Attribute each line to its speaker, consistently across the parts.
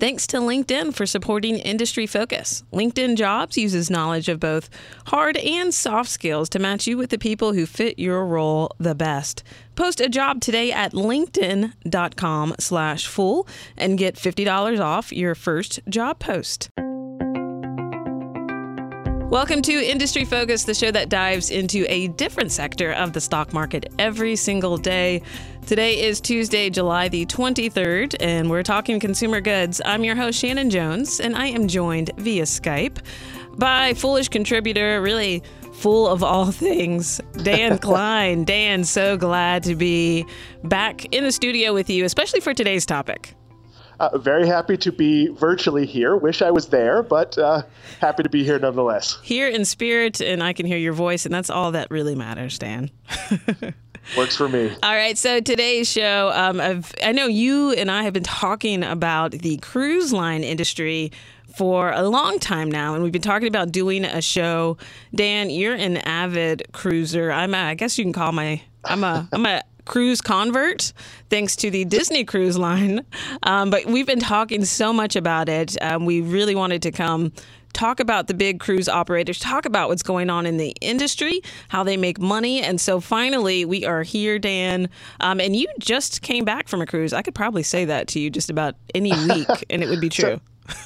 Speaker 1: Thanks to LinkedIn for supporting Industry Focus. LinkedIn Jobs uses knowledge of both hard and soft skills to match you with the people who fit your role the best. Post a job today at linkedin.com slash fool and get $50 off your first job post. Welcome to Industry Focus, the show that dives into a different sector of the stock market every single day. Today is Tuesday, July the 23rd, and we're talking consumer goods. I'm your host, Shannon Jones, and I am joined via Skype by foolish contributor, really full of all things, Dan Kline. Dan, so glad to be back in the studio with you, especially for today's topic.
Speaker 2: Uh, very happy to be virtually here. Wish I was there, but uh, happy to be here nonetheless.
Speaker 1: Here in spirit, and I can hear your voice, and that's all that really matters, Dan.
Speaker 2: Works for me.
Speaker 1: All right. So today's show, um, i know you and I have been talking about the cruise line industry for a long time now, and we've been talking about doing a show. Dan, you're an avid cruiser. I'm. A, I guess you can call my. I'm a. I'm a cruise convert thanks to the Disney Cruise Line. Um, but we've been talking so much about it. Um, we really wanted to come talk about the big cruise operators, talk about what's going on in the industry, how they make money. And so finally, we are here, Dan. Um, and you just came back from a cruise. I could probably say that to you just about any week, and it would be true.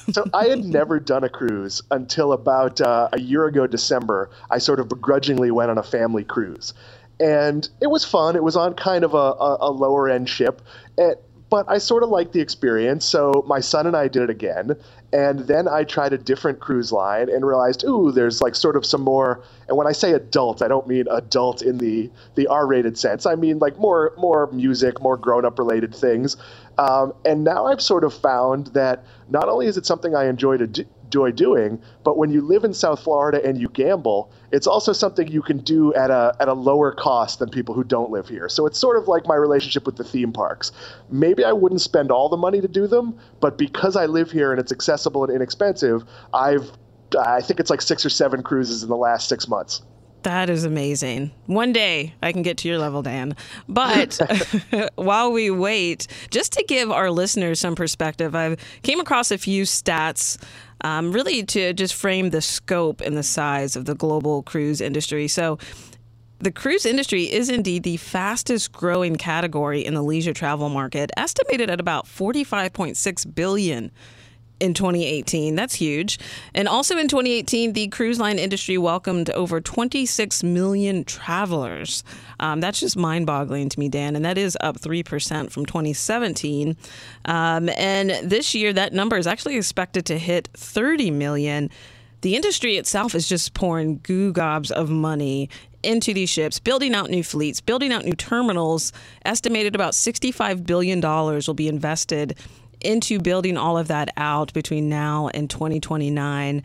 Speaker 2: so, so I had never done a cruise until about uh, a year ago, December. I sort of begrudgingly went on a family cruise and it was fun. It was on kind of a, a, a lower end ship, it, but I sort of liked the experience. So my son and I did it again, and then I tried a different cruise line and realized, ooh, there's like sort of some more. And when I say adult, I don't mean adult in the the R-rated sense. I mean like more more music, more grown-up related things. Um, and now I've sort of found that not only is it something I enjoy to do, enjoy doing. But when you live in South Florida and you gamble, it's also something you can do at a at a lower cost than people who don't live here. So it's sort of like my relationship with the theme parks. Maybe I wouldn't spend all the money to do them, but because I live here and it's accessible and inexpensive, I've I think it's like six or seven cruises in the last six months.
Speaker 1: That is amazing. One day I can get to your level, Dan. But while we wait, just to give our listeners some perspective, I came across a few stats um, really to just frame the scope and the size of the global cruise industry. So, the cruise industry is indeed the fastest growing category in the leisure travel market, estimated at about 45.6 billion in 2018. That's huge. And also in 2018, the cruise line industry welcomed over 26 million travelers. Um, that's just mind boggling to me, Dan. And that is up 3% from 2017. Um, and this year, that number is actually expected to hit 30 million. The industry itself is just pouring goo gobs of money into these ships, building out new fleets, building out new terminals. Estimated about $65 billion will be invested into building all of that out between now and 2029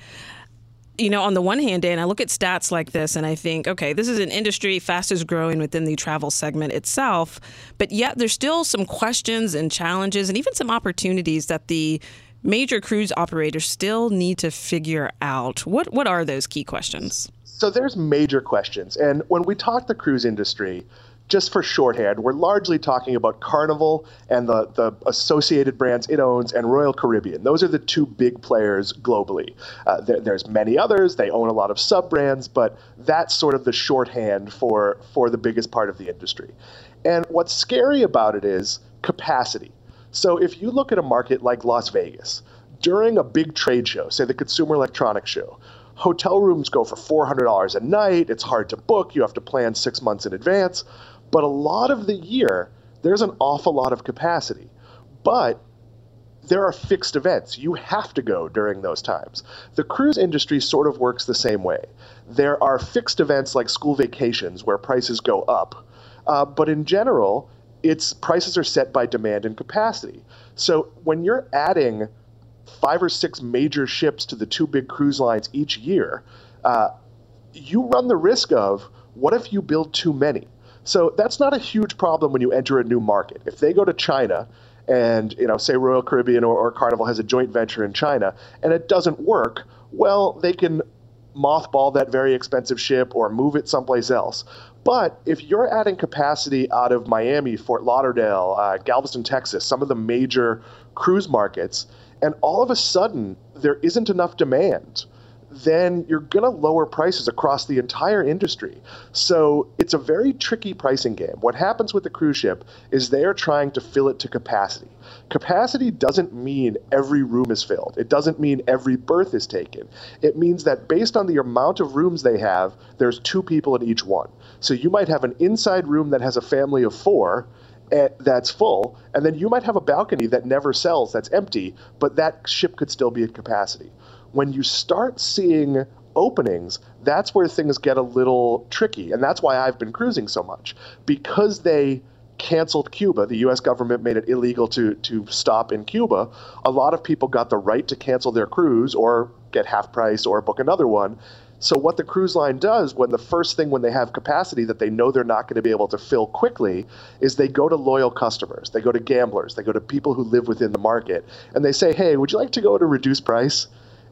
Speaker 1: you know, on the one hand, Dan, I look at stats like this and I think, okay, this is an industry fastest growing within the travel segment itself, but yet there's still some questions and challenges and even some opportunities that the major cruise operators still need to figure out. What what are those key questions?
Speaker 2: So there's major questions. And when we talk the cruise industry, just for shorthand, we're largely talking about Carnival and the, the associated brands it owns and Royal Caribbean. Those are the two big players globally. Uh, there, there's many others. They own a lot of sub brands, but that's sort of the shorthand for, for the biggest part of the industry. And what's scary about it is capacity. So if you look at a market like Las Vegas, during a big trade show, say the Consumer Electronics Show, hotel rooms go for $400 a night. It's hard to book. You have to plan six months in advance. But a lot of the year, there's an awful lot of capacity. But there are fixed events. You have to go during those times. The cruise industry sort of works the same way. There are fixed events like school vacations where prices go up. Uh, but in general, it's prices are set by demand and capacity. So when you're adding five or six major ships to the two big cruise lines each year, uh, you run the risk of what if you build too many? So that's not a huge problem when you enter a new market. If they go to China and, you know, say Royal Caribbean or, or Carnival has a joint venture in China and it doesn't work, well, they can mothball that very expensive ship or move it someplace else. But if you're adding capacity out of Miami, Fort Lauderdale, uh, Galveston, Texas, some of the major cruise markets, and all of a sudden there isn't enough demand, then you're going to lower prices across the entire industry. So it's a very tricky pricing game. What happens with the cruise ship is they are trying to fill it to capacity. Capacity doesn't mean every room is filled, it doesn't mean every berth is taken. It means that based on the amount of rooms they have, there's two people in each one. So you might have an inside room that has a family of four eh, that's full, and then you might have a balcony that never sells that's empty, but that ship could still be at capacity when you start seeing openings, that's where things get a little tricky. And that's why I've been cruising so much. Because they canceled Cuba, the US government made it illegal to, to stop in Cuba, a lot of people got the right to cancel their cruise or get half price or book another one. So what the cruise line does when the first thing when they have capacity that they know they're not going to be able to fill quickly is they go to loyal customers. They go to gamblers, they go to people who live within the market and they say, "Hey, would you like to go at a reduced price?"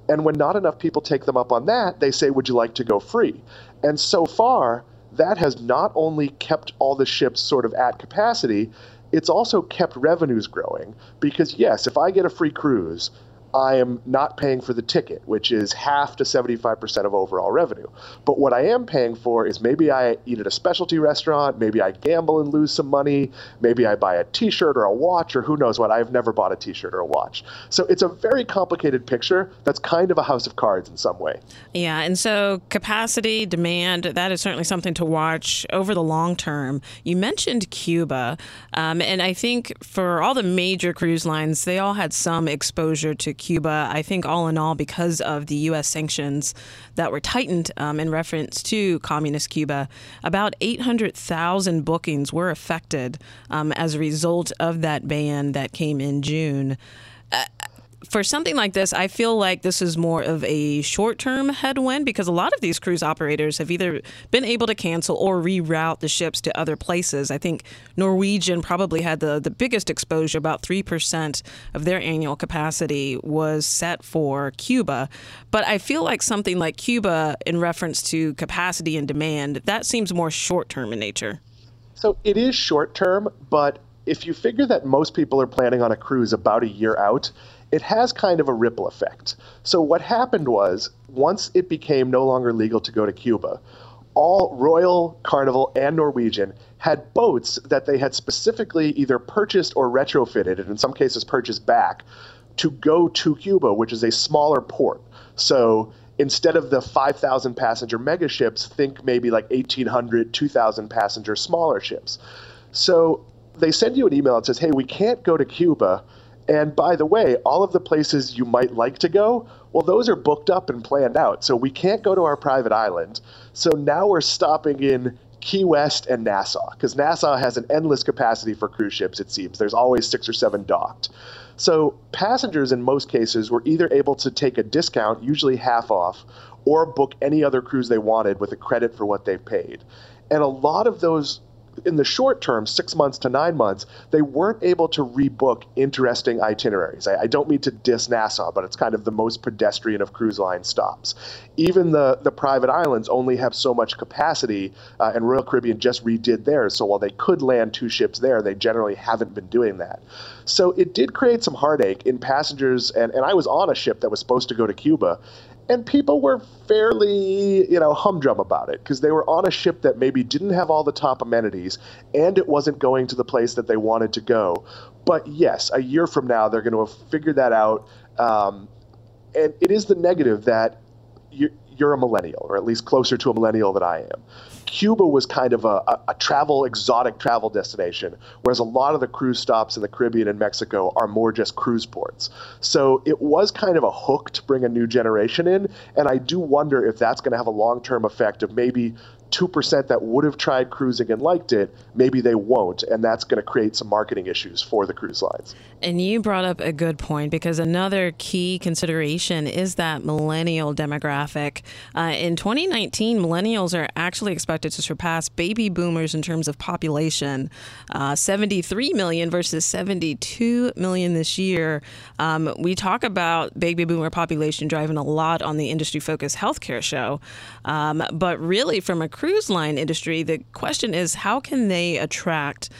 Speaker 2: And when not enough people take them up on that, they say, Would you like to go free? And so far, that has not only kept all the ships sort of at capacity, it's also kept revenues growing. Because, yes, if I get a free cruise, I am not paying for the ticket, which is half to 75% of overall revenue. But what I am paying for is maybe I eat at a specialty restaurant, maybe I gamble and lose some money, maybe I buy a t shirt or a watch, or who knows what. I've never bought a t shirt or a watch. So it's a very complicated picture that's kind of a house of cards in some way.
Speaker 1: Yeah. And so capacity, demand, that is certainly something to watch over the long term. You mentioned Cuba. Um, and I think for all the major cruise lines, they all had some exposure to Cuba. I think all in all, because of the U.S. sanctions that were tightened um, in reference to communist Cuba, about 800,000 bookings were affected um, as a result of that ban that came in June. Uh, for something like this, I feel like this is more of a short term headwind because a lot of these cruise operators have either been able to cancel or reroute the ships to other places. I think Norwegian probably had the, the biggest exposure, about 3% of their annual capacity was set for Cuba. But I feel like something like Cuba, in reference to capacity and demand, that seems more short term in nature.
Speaker 2: So it is short term, but if you figure that most people are planning on a cruise about a year out, it has kind of a ripple effect. So what happened was once it became no longer legal to go to Cuba, all Royal, Carnival, and Norwegian had boats that they had specifically either purchased or retrofitted, and in some cases purchased back, to go to Cuba, which is a smaller port. So instead of the 5,000 passenger mega ships, think maybe like 1,800, 2,000 passenger smaller ships. So they send you an email that says, hey, we can't go to Cuba and by the way, all of the places you might like to go, well, those are booked up and planned out. So we can't go to our private island. So now we're stopping in Key West and Nassau because Nassau has an endless capacity for cruise ships, it seems. There's always six or seven docked. So passengers in most cases were either able to take a discount, usually half off, or book any other cruise they wanted with a credit for what they've paid. And a lot of those in the short term, six months to nine months, they weren't able to rebook interesting itineraries. I, I, don't mean to diss Nassau, but it's kind of the most pedestrian of cruise line stops. Even the, the private islands only have so much capacity, uh, and Royal Caribbean just redid theirs. So while they could land two ships there, they generally haven't been doing that. So it did create some heartache in passengers, and, and I was on a ship that was supposed to go to Cuba, and people were fairly, you know, humdrum about it because they were on a ship that maybe didn't have all the top amenities and it wasn't going to the place that they wanted to go. But yes, a year from now, they're going to have figured that out. Um, and it is the negative that you're, you're a millennial, or at least closer to a millennial than I am. Cuba was kind of a, a, travel, exotic travel destination, whereas a lot of the cruise stops in the Caribbean and Mexico are more just cruise ports. So it was kind of a hook to bring a new generation in, and I do wonder if that's going to have a long term effect of maybe 2% that would have tried cruising and liked it, maybe they won't. And that's going to create some marketing issues for the cruise lines.
Speaker 1: And you brought up a good point because another key consideration is that millennial demographic. Uh, in 2019, millennials are actually expected to surpass baby boomers in terms of population uh, 73 million versus 72 million this year. Um, we talk about baby boomer population driving a lot on the industry focused healthcare show. Um, but really, from a cruise line industry, the question is how can they attract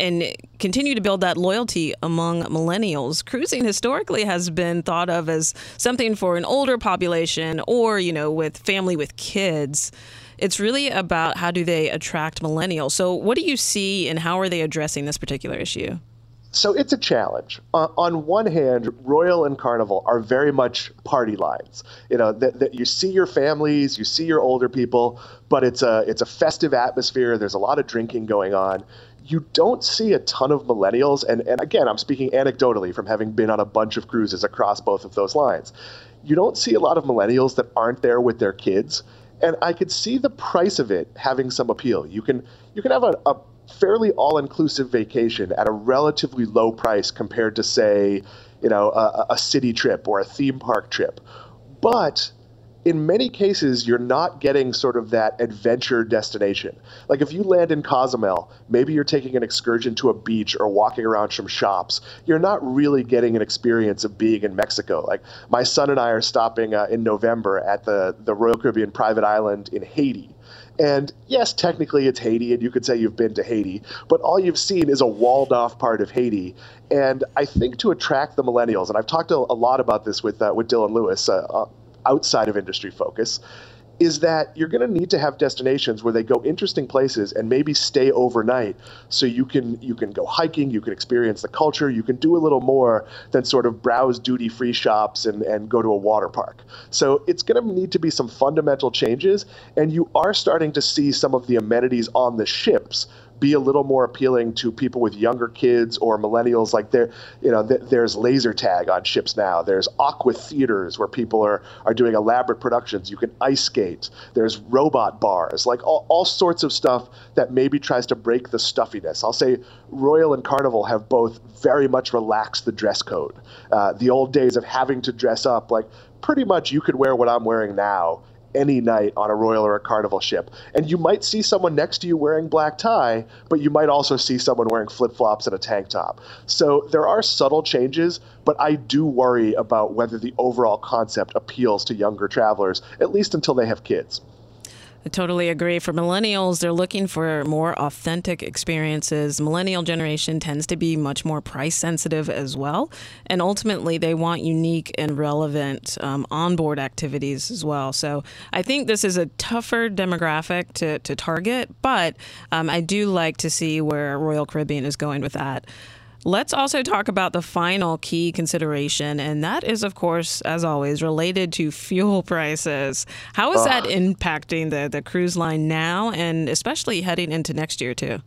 Speaker 1: and continue to build that loyalty among millennials. Cruising historically has been thought of as something for an older population or, you know, with family with kids. It's really about how do they attract millennials. So, what do you see and how are they addressing this particular issue?
Speaker 2: So it's a challenge. Uh, on one hand, Royal and Carnival are very much party lines. You know that, that you see your families, you see your older people, but it's a it's a festive atmosphere. There's a lot of drinking going on you don't see a ton of millennials, and, and again, I'm speaking anecdotally from having been on a bunch of cruises across both of those lines. You don't see a lot of millennials that aren't there with their kids, and I could see the price of it having some appeal. You can you can have a, a fairly all-inclusive vacation at a relatively low price compared to say, you know, a, a city trip or a theme park trip, but in many cases, you're not getting sort of that adventure destination. Like if you land in Cozumel, maybe you're taking an excursion to a beach or walking around some shops. You're not really getting an experience of being in Mexico. Like my son and I are stopping uh, in November at the, the Royal Caribbean private island in Haiti. And yes, technically it's Haiti, and you could say you've been to Haiti, but all you've seen is a walled off part of Haiti. And I think to attract the millennials, and I've talked a, lot about this with uh, with Dylan Lewis uh, uh outside of industry focus is that you're going to need to have destinations where they go interesting places and maybe stay overnight. So you can you can go hiking you can experience the culture you can do a little more than sort of browse duty free shops and, and go to a water park. So it's going to need to be some fundamental changes and you are starting to see some of the amenities on the ships be a little more appealing to people with younger kids or millennials. Like there, you know, th- there's laser tag on ships now. There's aqua theaters where people are are doing elaborate productions. You can ice skate. There's robot bars, like all, all sorts of stuff that maybe tries to break the stuffiness. I'll say Royal and Carnival have both very much relaxed the dress code. Uh, the old days of having to dress up, like pretty much you could wear what I'm wearing now any night on a Royal or a Carnival ship. And you might see someone next to you wearing black tie, but you might also see someone wearing flip flops and a tank top. So there are subtle changes, but I do worry about whether the overall concept appeals to younger travelers, at least until they have kids.
Speaker 1: I totally agree. For millennials, they're looking for more authentic experiences. Millennial generation tends to be much more price sensitive as well. And ultimately, they want unique and relevant um, onboard activities as well. So I think this is a tougher demographic to, to target, but um, I do like to see where Royal Caribbean is going with that. Let's also talk about the final key consideration, and that is, of course, as always, related to fuel prices. How is uh, that impacting the, the cruise line now, and especially heading into next year, too?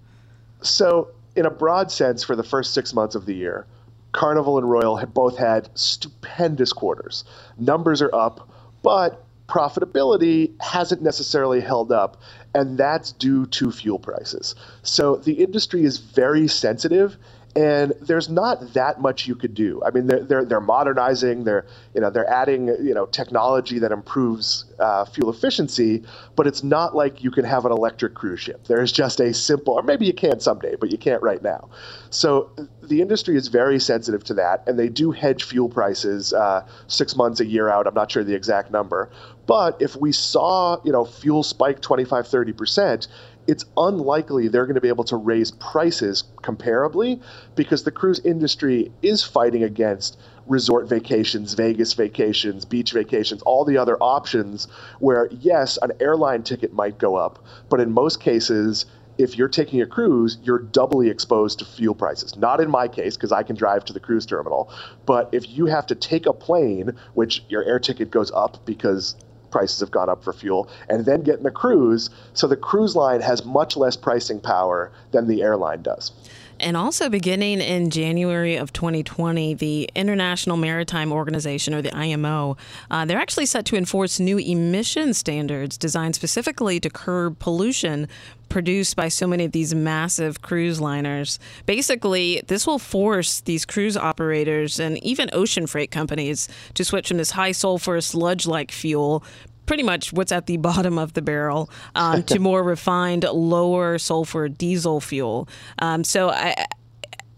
Speaker 2: So, in a broad sense, for the first six months of the year, Carnival and Royal have both had stupendous quarters. Numbers are up, but profitability hasn't necessarily held up, and that's due to fuel prices. So the industry is very sensitive and there's not that much you could do. I mean, they're, they're, they're modernizing, they're, you know, they're adding, you know, technology that improves uh, fuel efficiency, but it's not like you can have an electric cruise ship. There's just a simple, or maybe you can someday, but you can't right now. So the industry is very sensitive to that, and they do hedge fuel prices uh, six months, a year out. I'm not sure the exact number. But if we saw, you know, fuel spike 25, 30 percent, it's unlikely they're going to be able to raise prices comparably because the cruise industry is fighting against resort vacations, Vegas vacations, beach vacations, all the other options where, yes, an airline ticket might go up, but in most cases, if you're taking a cruise, you're doubly exposed to fuel prices. Not in my case, because I can drive to the cruise terminal, but if you have to take a plane, which your air ticket goes up because prices have gone up for fuel, and then getting a cruise. So the cruise line has much less pricing power than the airline does.
Speaker 1: And also, beginning in January of 2020, the International Maritime Organization, or the IMO, uh, they're actually set to enforce new emission standards designed specifically to curb pollution produced by so many of these massive cruise liners. Basically, this will force these cruise operators and even ocean freight companies to switch from this high sulfur sludge like fuel pretty much what's at the bottom of the barrel um, to more refined, lower sulfur diesel fuel. Um, so I,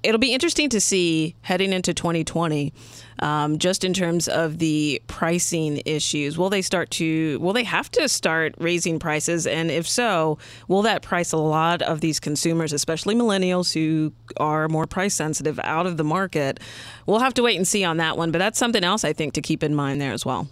Speaker 1: it'll be interesting to see heading into 2020. Um, just in terms of the pricing issues, will they start to? Will they have to start raising prices? And if so, will that price a lot of these consumers, especially millennials who are more price sensitive, out of the market? We'll have to wait and see on that one. But that's something else I think to keep in mind there as well.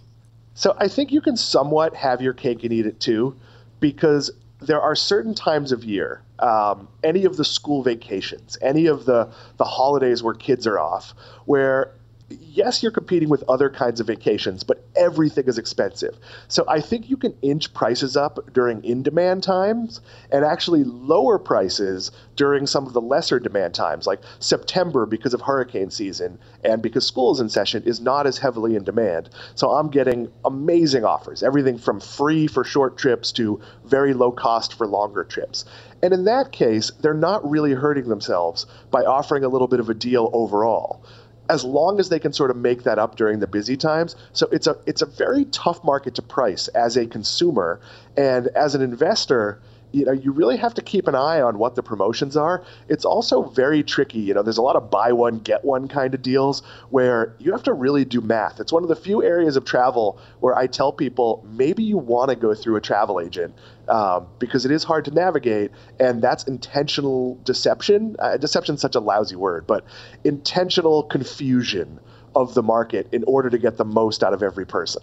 Speaker 2: So I think you can somewhat have your cake and eat it too, because there are certain times of year, um, any of the school vacations, any of the the holidays where kids are off, where yes, you're competing with other kinds of vacations, but everything is expensive. So I think you can inch prices up during in demand times and actually lower prices during some of the lesser demand times, like September because of hurricane season and because school is in session is not as heavily in demand. So I'm getting amazing offers, everything from free for short trips to very low cost for longer trips. And in that case, they're not really hurting themselves by offering a little bit of a deal overall as long as they can sort of make that up during the busy times. So it's a it's a very tough market to price as a consumer and as an investor you know you really have to keep an eye on what the promotions are. It's also very tricky you know there's a lot of buy one get one kind of deals where you have to really do math. It's one of the few areas of travel where i tell people maybe you want to go through a travel agent um, because it is hard to navigate and that's intentional deception. Uh, deception is such a lousy word but intentional confusion of the market in order to get the most out of every person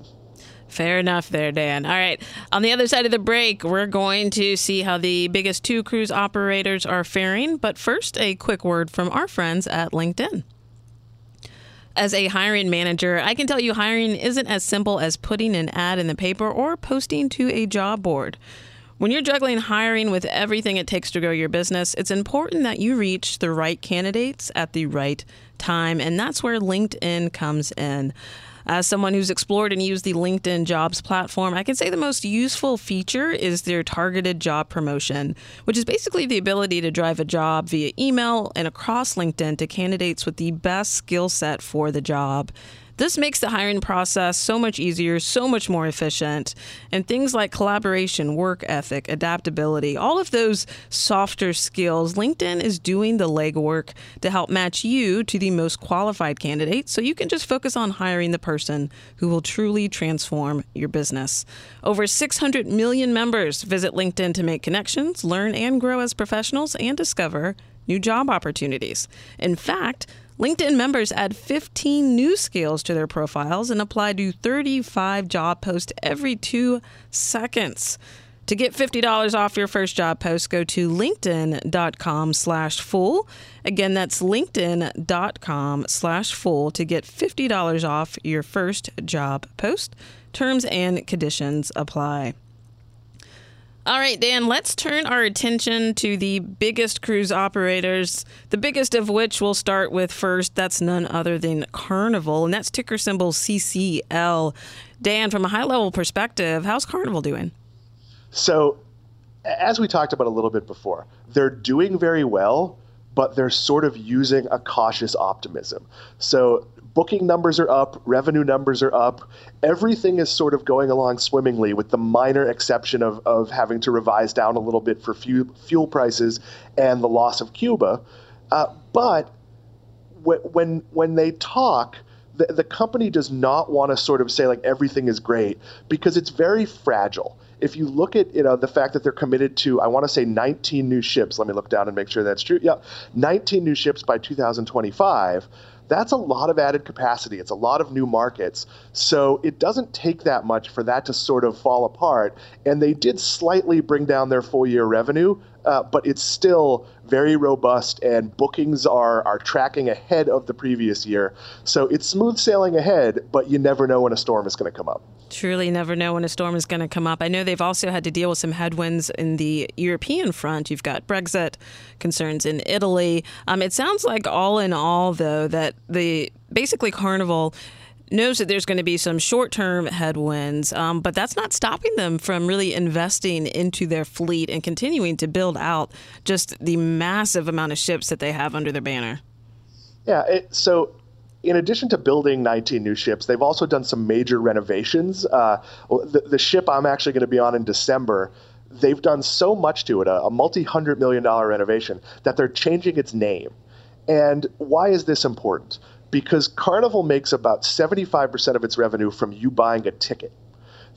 Speaker 1: Fair enough there, Dan. All right. On the other side of the break, we're going to see how the biggest two cruise operators are faring. But first, a quick word from our friends at LinkedIn. As a hiring manager, I can tell you hiring isn't as simple as putting an ad in the paper or posting to a job board. When you're juggling hiring with everything it takes to grow your business, it's important that you reach the right candidates at the right time, and that's where LinkedIn comes in. As someone who's explored and used the LinkedIn jobs platform, I can say the most useful feature is their targeted job promotion, which is basically the ability to drive a job via email and across LinkedIn to candidates with the best skill set for the job. This makes the hiring process so much easier, so much more efficient. And things like collaboration, work ethic, adaptability, all of those softer skills, LinkedIn is doing the legwork to help match you to the most qualified candidate so you can just focus on hiring the person who will truly transform your business. Over 600 million members visit LinkedIn to make connections, learn and grow as professionals, and discover new job opportunities. In fact, LinkedIn members add 15 new skills to their profiles and apply to 35 job posts every two seconds. To get $50 off your first job post, go to linkedin.com slash fool. Again, that's linkedin.com slash fool to get $50 off your first job post. Terms and conditions apply. All right, Dan, let's turn our attention to the biggest cruise operators, the biggest of which we'll start with first. That's none other than Carnival, and that's ticker symbol CCL. Dan, from a high level perspective, how's Carnival doing?
Speaker 2: So, as we talked about a little bit before, they're doing very well, but they're sort of using a cautious optimism. So, booking numbers are up, revenue numbers are up. Everything is sort of going along swimmingly, with the minor exception of, of having to revise down a little bit for fuel, fuel prices and the loss of Cuba. Uh, but when when they talk, the, the company does not want to sort of say like everything is great because it's very fragile. If you look at you know the fact that they're committed to, I want to say 19 new ships. Let me look down and make sure that's true. Yeah, 19 new ships by 2025 that's a lot of added capacity. It's a lot of new markets. So it doesn't take that much for that to sort of fall apart. And they did slightly bring down their full year revenue uh, but it's still very robust, and bookings are are tracking ahead of the previous year. So it's smooth sailing ahead, but you never know when a storm is going to come up.
Speaker 1: Truly, never know when a storm is going to come up. I know they've also had to deal with some headwinds in the European front. You've got Brexit concerns in Italy. Um, it sounds like all in all, though, that the basically Carnival knows that there's going to be some short term headwinds, um, but that's not stopping them from really investing into their fleet and continuing to build out just the massive amount of ships that they have under their banner.
Speaker 2: Yeah, it, so in addition to building 19 new ships, they've also done some major renovations. Uh, the, the, ship I'm actually going to be on in December, they've done so much to it, a, a multi hundred million dollar renovation, that they're changing its name. And why is this important? Because Carnival makes about 75% of its revenue from you buying a ticket.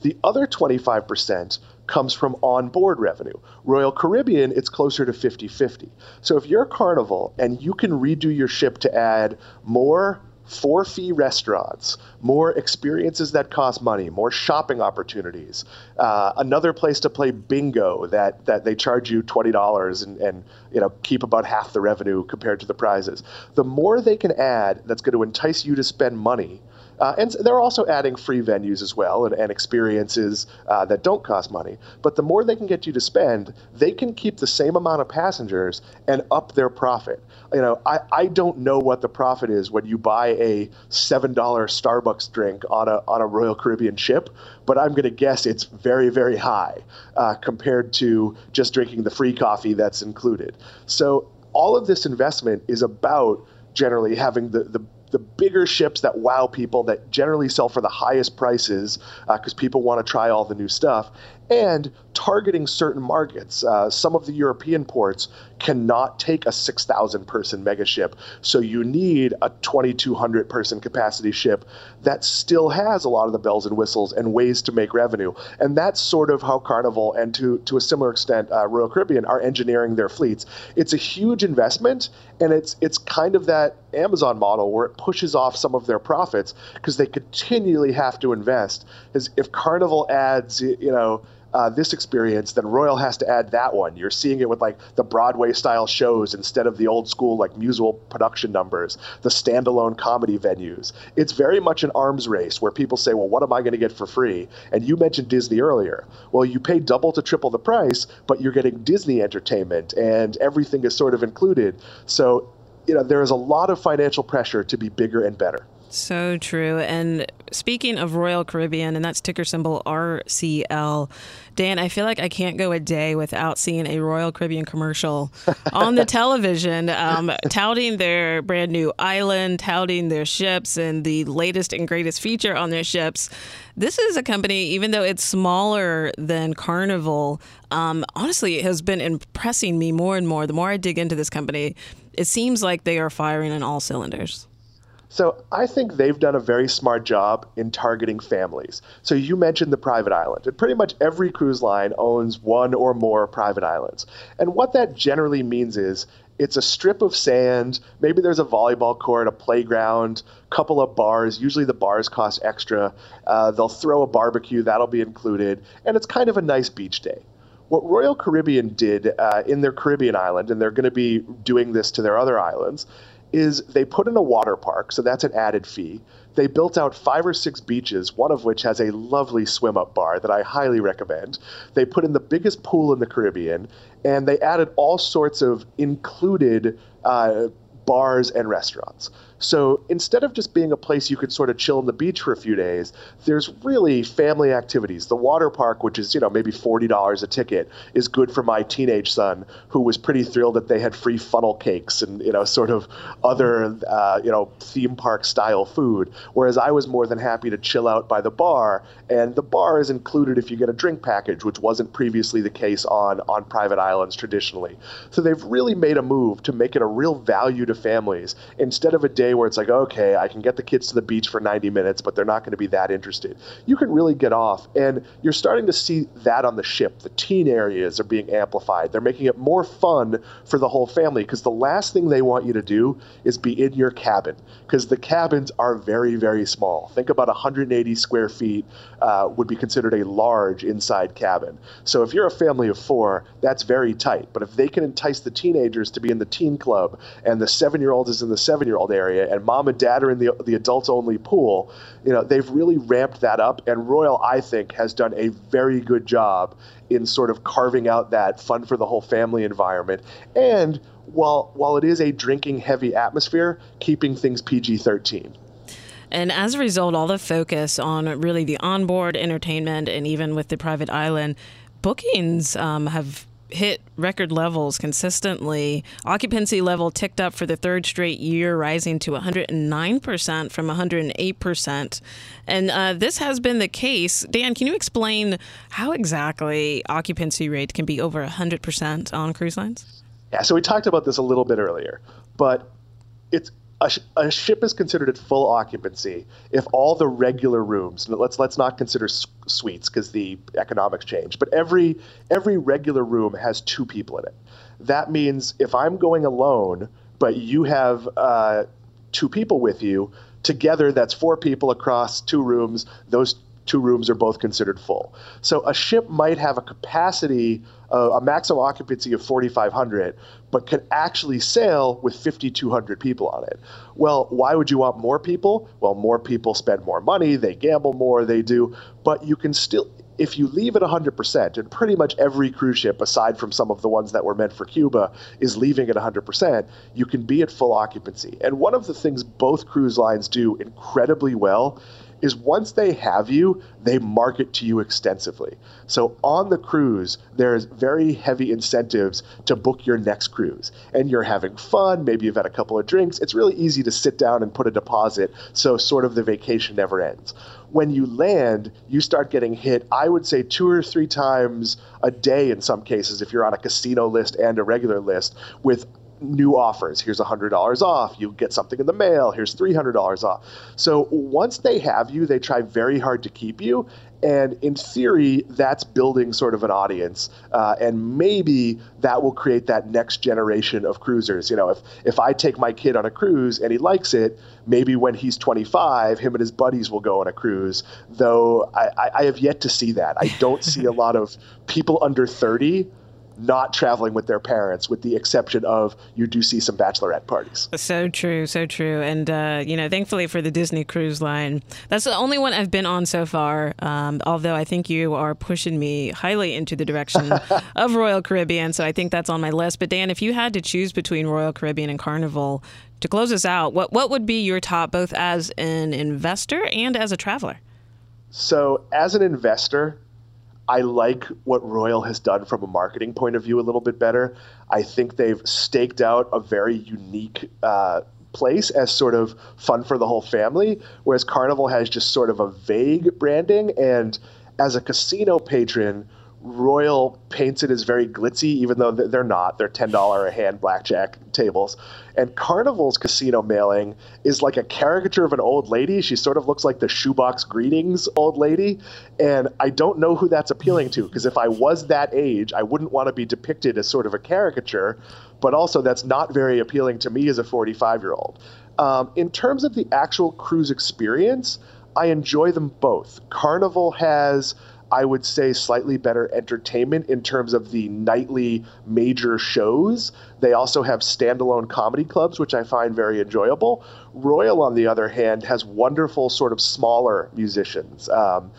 Speaker 2: The other 25% comes from onboard revenue. Royal Caribbean, it's closer to 50 50. So if you're Carnival and you can redo your ship to add more for fee restaurants, more experiences that cost money, more shopping opportunities, uh, another place to play bingo that, that they charge you $20 and, and you know keep about half the revenue compared to the prizes. The more they can add that's going to entice you to spend money uh, and they're also adding free venues as well and, and experiences uh, that don't cost money. But the more they can get you to spend, they can keep the same amount of passengers and up their profit. You know, I, I don't know what the profit is when you buy a $7 Starbucks drink on a, on a Royal Caribbean ship, but I'm going to guess it's very, very high uh, compared to just drinking the free coffee that's included. So all of this investment is about generally having the, the the bigger ships that wow people that generally sell for the highest prices because uh, people want to try all the new stuff and targeting certain markets. Uh, some of the European ports cannot take a 6,000 person megaship, so you need a 2,200 person capacity ship that still has a lot of the bells and whistles and ways to make revenue. And that's sort of how Carnival and to, to a similar extent uh, Royal Caribbean are engineering their fleets. It's a huge investment, and it's it's kind of that Amazon model where it pushes off some of their profits because they continually have to invest. Because if Carnival adds, you know, uh, this experience, then Royal has to add that one. You're seeing it with like the Broadway style shows instead of the old school like musical production numbers, the standalone comedy venues. It's very much an arms race where people say, well, what am I going to get for free? And you mentioned Disney earlier. Well, you pay double to triple the price, but you're getting Disney entertainment and everything is sort of included. So, you know, there is a lot of financial pressure to be bigger and better.
Speaker 1: So true. And speaking of Royal Caribbean, and that's ticker symbol RCL, Dan, I feel like I can't go a day without seeing a Royal Caribbean commercial on the television, um, touting their brand new island, touting their ships, and the latest and greatest feature on their ships. This is a company, even though it's smaller than Carnival, um, honestly, it has been impressing me more and more. The more I dig into this company, it seems like they are firing on all cylinders.
Speaker 2: So I think they've done a very smart job in targeting families. So you mentioned the private island, and pretty much every cruise line owns one or more private islands. And what that generally means is it's a strip of sand. Maybe there's a volleyball court, a playground, couple of bars. Usually the bars cost extra. Uh, they'll throw a barbecue, that'll be included, and it's kind of a nice beach day what Royal Caribbean did uh, in their Caribbean island, and they're going to be doing this to their other islands, is they put in a water park, so that's an added fee. They built out five or six beaches, one of which has a lovely swim up bar that I highly recommend. They put in the biggest pool in the Caribbean, and they added all sorts of included uh, bars and restaurants. So instead of just being a place you could sort of chill on the beach for a few days, there's really family activities. The water park, which is, you know, maybe $40 a ticket, is good for my teenage son, who was pretty thrilled that they had free funnel cakes and, you know, sort of other, uh, you know, theme park style food. Whereas I was more than happy to chill out by the bar. And the bar is included if you get a drink package, which wasn't previously the case on, on private islands traditionally. So they've really made a move to make it a real value to families. Instead of a day day where it's like, okay, I can get the kids to the beach for 90 minutes, but they're not going to be that interested. You can really get off. And you're starting to see that on the ship. The teen areas are being amplified. They're making it more fun for the whole family because the last thing they want you to do is be in your cabin because the cabins are very, very small. Think about 180 square feet uh, would be considered a large inside cabin. So if you're a family of four, that's very tight. But if they can entice the teenagers to be in the teen club and the seven year old is in the seven year old area and mom and dad are in the, the adults only pool, you know, they've really ramped that up. And Royal, I think, has done a very good job in sort of carving out that fun for the whole family environment. And while while it is a drinking heavy atmosphere, keeping things PG 13.
Speaker 1: And as a result, all the focus on really the onboard entertainment and even with the private island, bookings um, have hit record levels consistently. Occupancy level ticked up for the third straight year, rising to 109% from 108%. And uh, this has been the case. Dan, can you explain how exactly occupancy rate can be over 100% on cruise lines?
Speaker 2: Yeah, so we talked about this a little bit earlier, but it's a, sh- a, ship is considered at full occupancy if all the regular rooms let's let's not consider suites because the economics change but every every regular room has two people in it. That means if i'm going alone but you have uh, two people with you together that's four people across two rooms those two rooms are both considered full. So a ship might have a capacity, uh, a maximum occupancy of 4,500, but can actually sail with 5,200 people on it. Well, why would you want more people? Well, more people spend more money, they gamble more, they do, but you can still. If you leave it 100%, and pretty much every cruise ship, aside from some of the ones that were meant for Cuba, is leaving at 100%, you can be at full occupancy. And one of the things both cruise lines do incredibly well is once they have you, they market to you extensively. So on the cruise, there's very heavy incentives to book your next cruise. And you're having fun, maybe you've had a couple of drinks. It's really easy to sit down and put a deposit, so sort of the vacation never ends. When you land, you start getting hit, I would say two or three times a day in some cases, if you're on a casino list and a regular list, with new offers. Here's $100 off. You get something in the mail. Here's $300 off. So once they have you, they try very hard to keep you. And in theory, that's building sort of an audience, uh, and maybe that will create that next generation of cruisers. You know, if if I take my kid on a cruise and he likes it, maybe when he's 25, him and his buddies will go on a cruise. Though I, I have yet to see that. I don't see a lot of people under 30 not traveling with their parents, with the exception of you do see some bachelorette parties.
Speaker 1: So true, so true. And, uh, you know, thankfully for the Disney Cruise Line, that's the only one I've been on so far. Um, although I think you are pushing me highly into the direction of Royal Caribbean. So I think that's on my list. But, Dan, if you had to choose between Royal Caribbean and Carnival to close us out, what, what would be your top, both as an investor and as a traveler?
Speaker 2: So, as an investor, I like what Royal has done from a marketing point of view a little bit better. I think they've staked out a very unique uh, place as sort of fun for the whole family, whereas Carnival has just sort of a vague branding. And as a casino patron, Royal paints it as very glitzy, even though they're not. They're ten dollar a hand blackjack tables. And Carnival's casino mailing is like a caricature of an old lady. She sort of looks like the shoebox greetings old lady, and I don't know who that's appealing to because if I was that age, I wouldn't want to be depicted as sort of a caricature. But also, that's not very appealing to me as a 45 year old. Um, in terms of the actual cruise experience, I enjoy them both. Carnival has I would say, slightly better entertainment in terms of the nightly major shows. They also have standalone comedy clubs, which I find very enjoyable. Royal, on the other hand, has wonderful sort of smaller musicians. Um,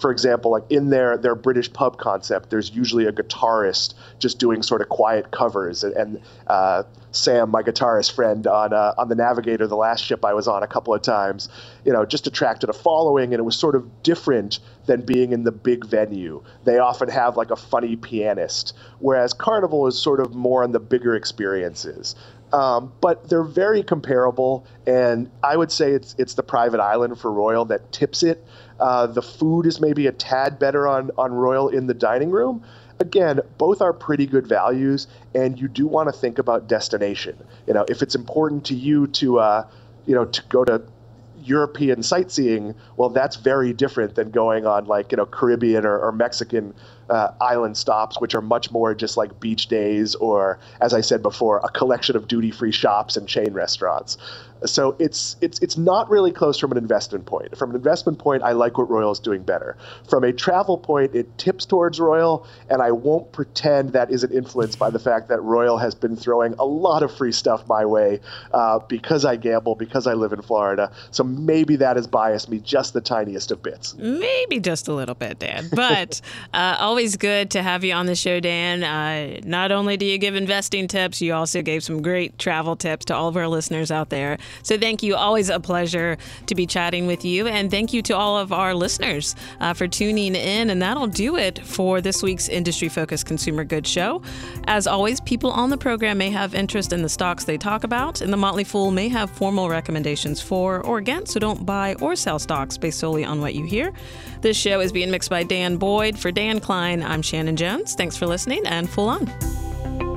Speaker 2: for example, like in their their British pub concept, there's usually a guitarist just doing sort of quiet covers, and, and uh, Sam, my guitarist friend on uh, on the Navigator, the last ship I was on a couple of times, you know, just attracted a following, and it was sort of different than being in the big venue. They often have like a funny pianist, whereas Carnival is sort of more on the bigger experiences. Um, but they're very comparable, and I would say it's it's the private island for Royal that tips it. Uh, the food is maybe a tad better on on Royal in the dining room. Again, both are pretty good values, and you do want to think about destination. You know, if it's important to you to uh, you know, to go to European sightseeing, well, that's very different than going on like you know Caribbean or, or Mexican uh, island stops, which are much more just like beach days or, as I said before, a collection of duty-free shops and chain restaurants. So it's it's it's not really close from an investment point. From an investment point, I like what Royal is doing better. From a travel point, it tips towards Royal, and I won't pretend that isn't influenced by the fact that Royal has been throwing a lot of free stuff my way uh, because I gamble, because I live in Florida. So maybe that has biased me just the tiniest of bits.
Speaker 1: Maybe just a little bit, Dan. But uh, always good to have you on the show, Dan. Uh, not only do you give investing tips, you also gave some great travel tips to all of our listeners out there. So thank you. Always a pleasure to be chatting with you. And thank you to all of our listeners uh, for tuning in. And that'll do it for this week's Industry Focused Consumer Goods Show. As always, people on the program may have interest in the stocks they talk about, and the Motley Fool may have formal recommendations for or against, so don't buy or sell stocks based solely on what you hear. This show is being mixed by Dan Boyd. For Dan Kline, I'm Shannon Jones. Thanks for listening and full on.